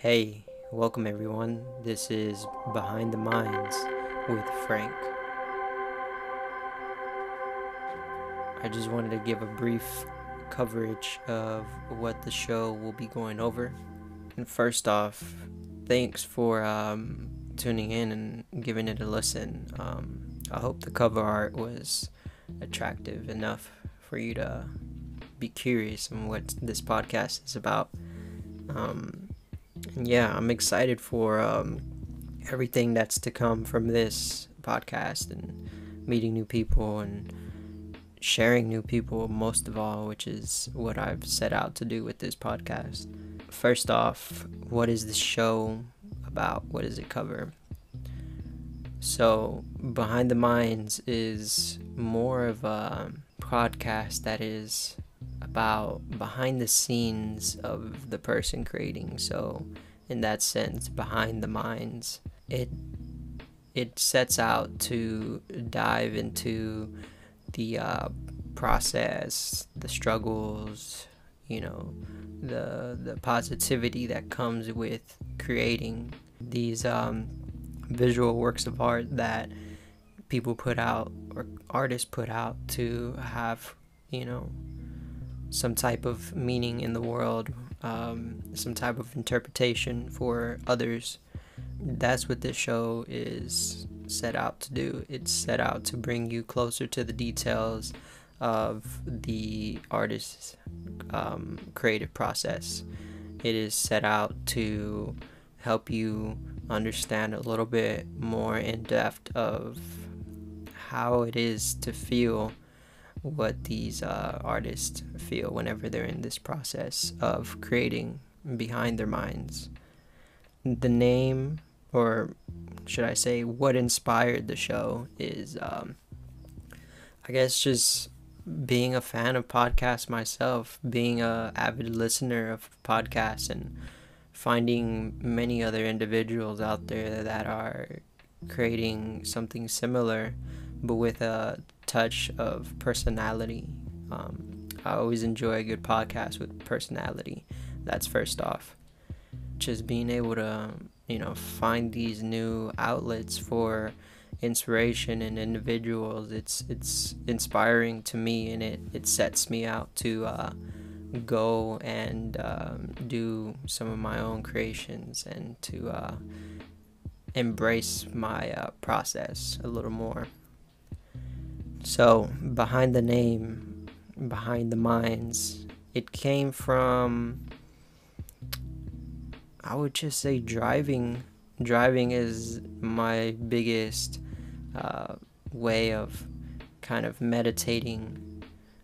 Hey, welcome everyone. This is Behind the Minds with Frank. I just wanted to give a brief coverage of what the show will be going over. And first off, thanks for um, tuning in and giving it a listen. Um, I hope the cover art was attractive enough for you to be curious on what this podcast is about. Um, yeah, I'm excited for um, everything that's to come from this podcast and meeting new people and sharing new people, most of all, which is what I've set out to do with this podcast. First off, what is the show about? What does it cover? So, Behind the Minds is more of a podcast that is about behind the scenes of the person creating. So, in that sense, behind the minds, it it sets out to dive into the uh, process, the struggles, you know, the the positivity that comes with creating these um, visual works of art that people put out or artists put out to have, you know, some type of meaning in the world, um, some type of interpretation for others. That's what this show is set out to do. It's set out to bring you closer to the details of the artist's um, creative process. It is set out to help you understand a little bit more in depth of how it is to feel what these uh, artists feel whenever they're in this process of creating behind their minds. The name, or should I say, what inspired the show is, um, I guess, just being a fan of podcasts myself, being a avid listener of podcasts, and finding many other individuals out there that are creating something similar, but with a touch of personality. Um, I always enjoy a good podcast with personality. That's first off. Just being able to, you know, find these new outlets for inspiration in individuals. It's it's inspiring to me, and it it sets me out to uh, go and um, do some of my own creations and to uh, embrace my uh, process a little more. So, behind the name, behind the minds, it came from, I would just say, driving. Driving is my biggest uh, way of kind of meditating.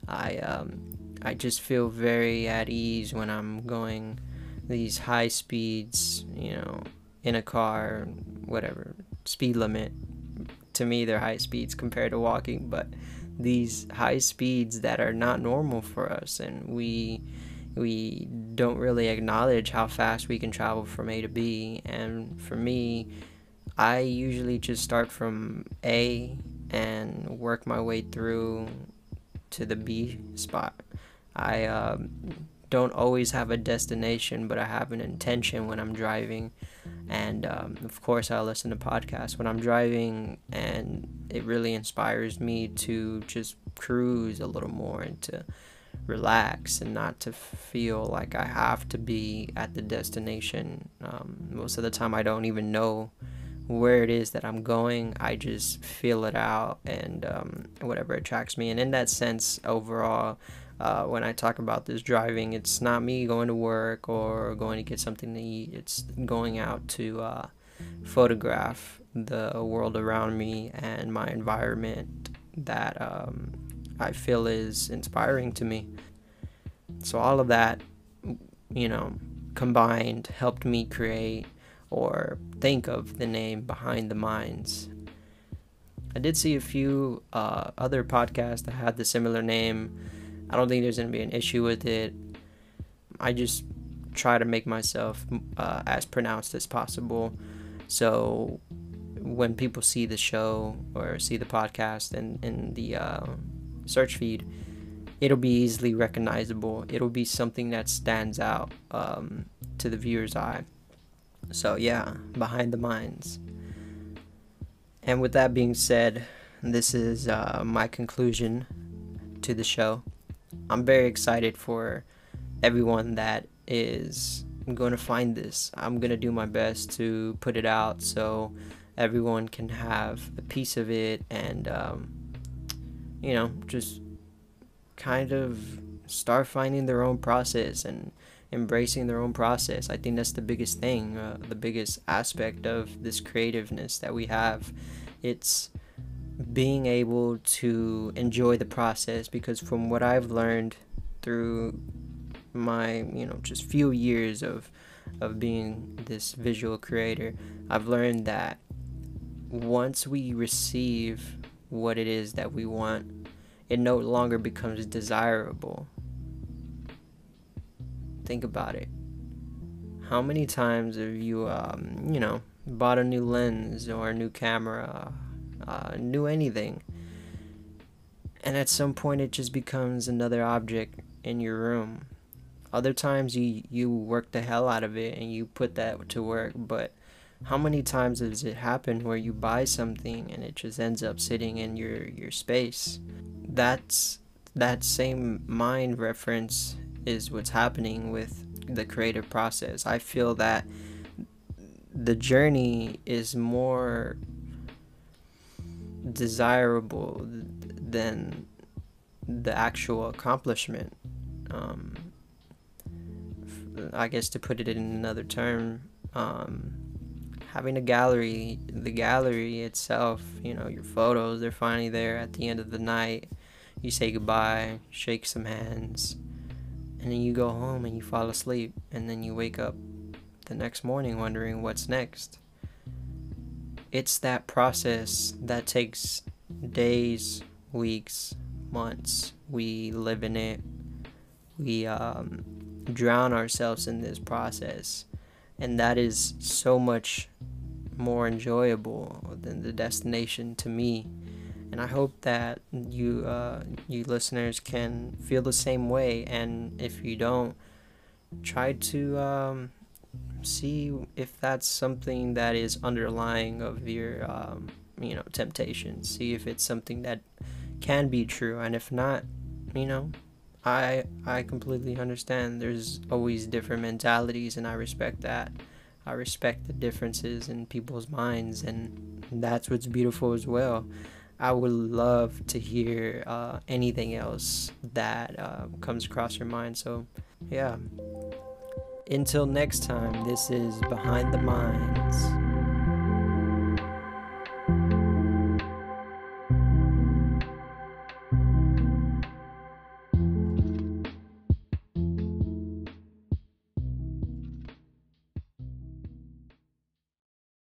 I um, I just feel very at ease when I'm going these high speeds, you know, in a car, whatever speed limit to me they're high speeds compared to walking but these high speeds that are not normal for us and we we don't really acknowledge how fast we can travel from A to B and for me I usually just start from A and work my way through to the B spot. I um, don't always have a destination, but I have an intention when I'm driving and um, of course i listen to podcasts when i'm driving and it really inspires me to just cruise a little more and to relax and not to feel like i have to be at the destination. Um, most of the time i don't even know where it is that i'm going. I just feel it out and um, whatever attracts me. And in that sense overall uh, when I talk about this driving, it's not me going to work or going to get something to eat. It's going out to uh, photograph the world around me and my environment that um, I feel is inspiring to me. So, all of that, you know, combined helped me create or think of the name Behind the Minds. I did see a few uh, other podcasts that had the similar name I don't think there's gonna be an issue with it. I just try to make myself uh, as pronounced as possible. So when people see the show or see the podcast and in, in the uh, search feed, it'll be easily recognizable. It'll be something that stands out um, to the viewer's eye. So, yeah, Behind the Minds. And with that being said, this is uh, my conclusion to the show. I'm very excited for everyone that is going to find this. I'm going to do my best to put it out so everyone can have a piece of it and, um, you know, just kind of start finding their own process and embracing their own process. I think that's the biggest thing, uh, the biggest aspect of this creativeness that we have. It's being able to enjoy the process because from what I've learned through my, you know, just few years of of being this visual creator, I've learned that once we receive what it is that we want, it no longer becomes desirable. Think about it. How many times have you, um, you know, bought a new lens or a new camera, uh, new anything, and at some point it just becomes another object in your room? Other times you you work the hell out of it and you put that to work, but how many times has it happened where you buy something and it just ends up sitting in your your space? That's that same mind reference is what's happening with the creative process. I feel that the journey is more desirable than the actual accomplishment. Um, I guess to put it in another term, um, having a gallery, the gallery itself, you know, your photos, they're finally there at the end of the night. You say goodbye, shake some hands, and then you go home and you fall asleep, and then you wake up the next morning wondering what's next. It's that process that takes days, weeks, months. We live in it. We um, drown ourselves in this process. And that is so much more enjoyable than the destination to me. And I hope that you, uh, you listeners, can feel the same way. And if you don't, try to um, see if that's something that is underlying of your, um, you know, temptation. See if it's something that can be true, and if not, you know, I I completely understand. There's always different mentalities, and I respect that. I respect the differences in people's minds, and that's what's beautiful as well. I would love to hear uh, anything else that uh, comes across your mind. So, yeah. Until next time, this is Behind the Minds.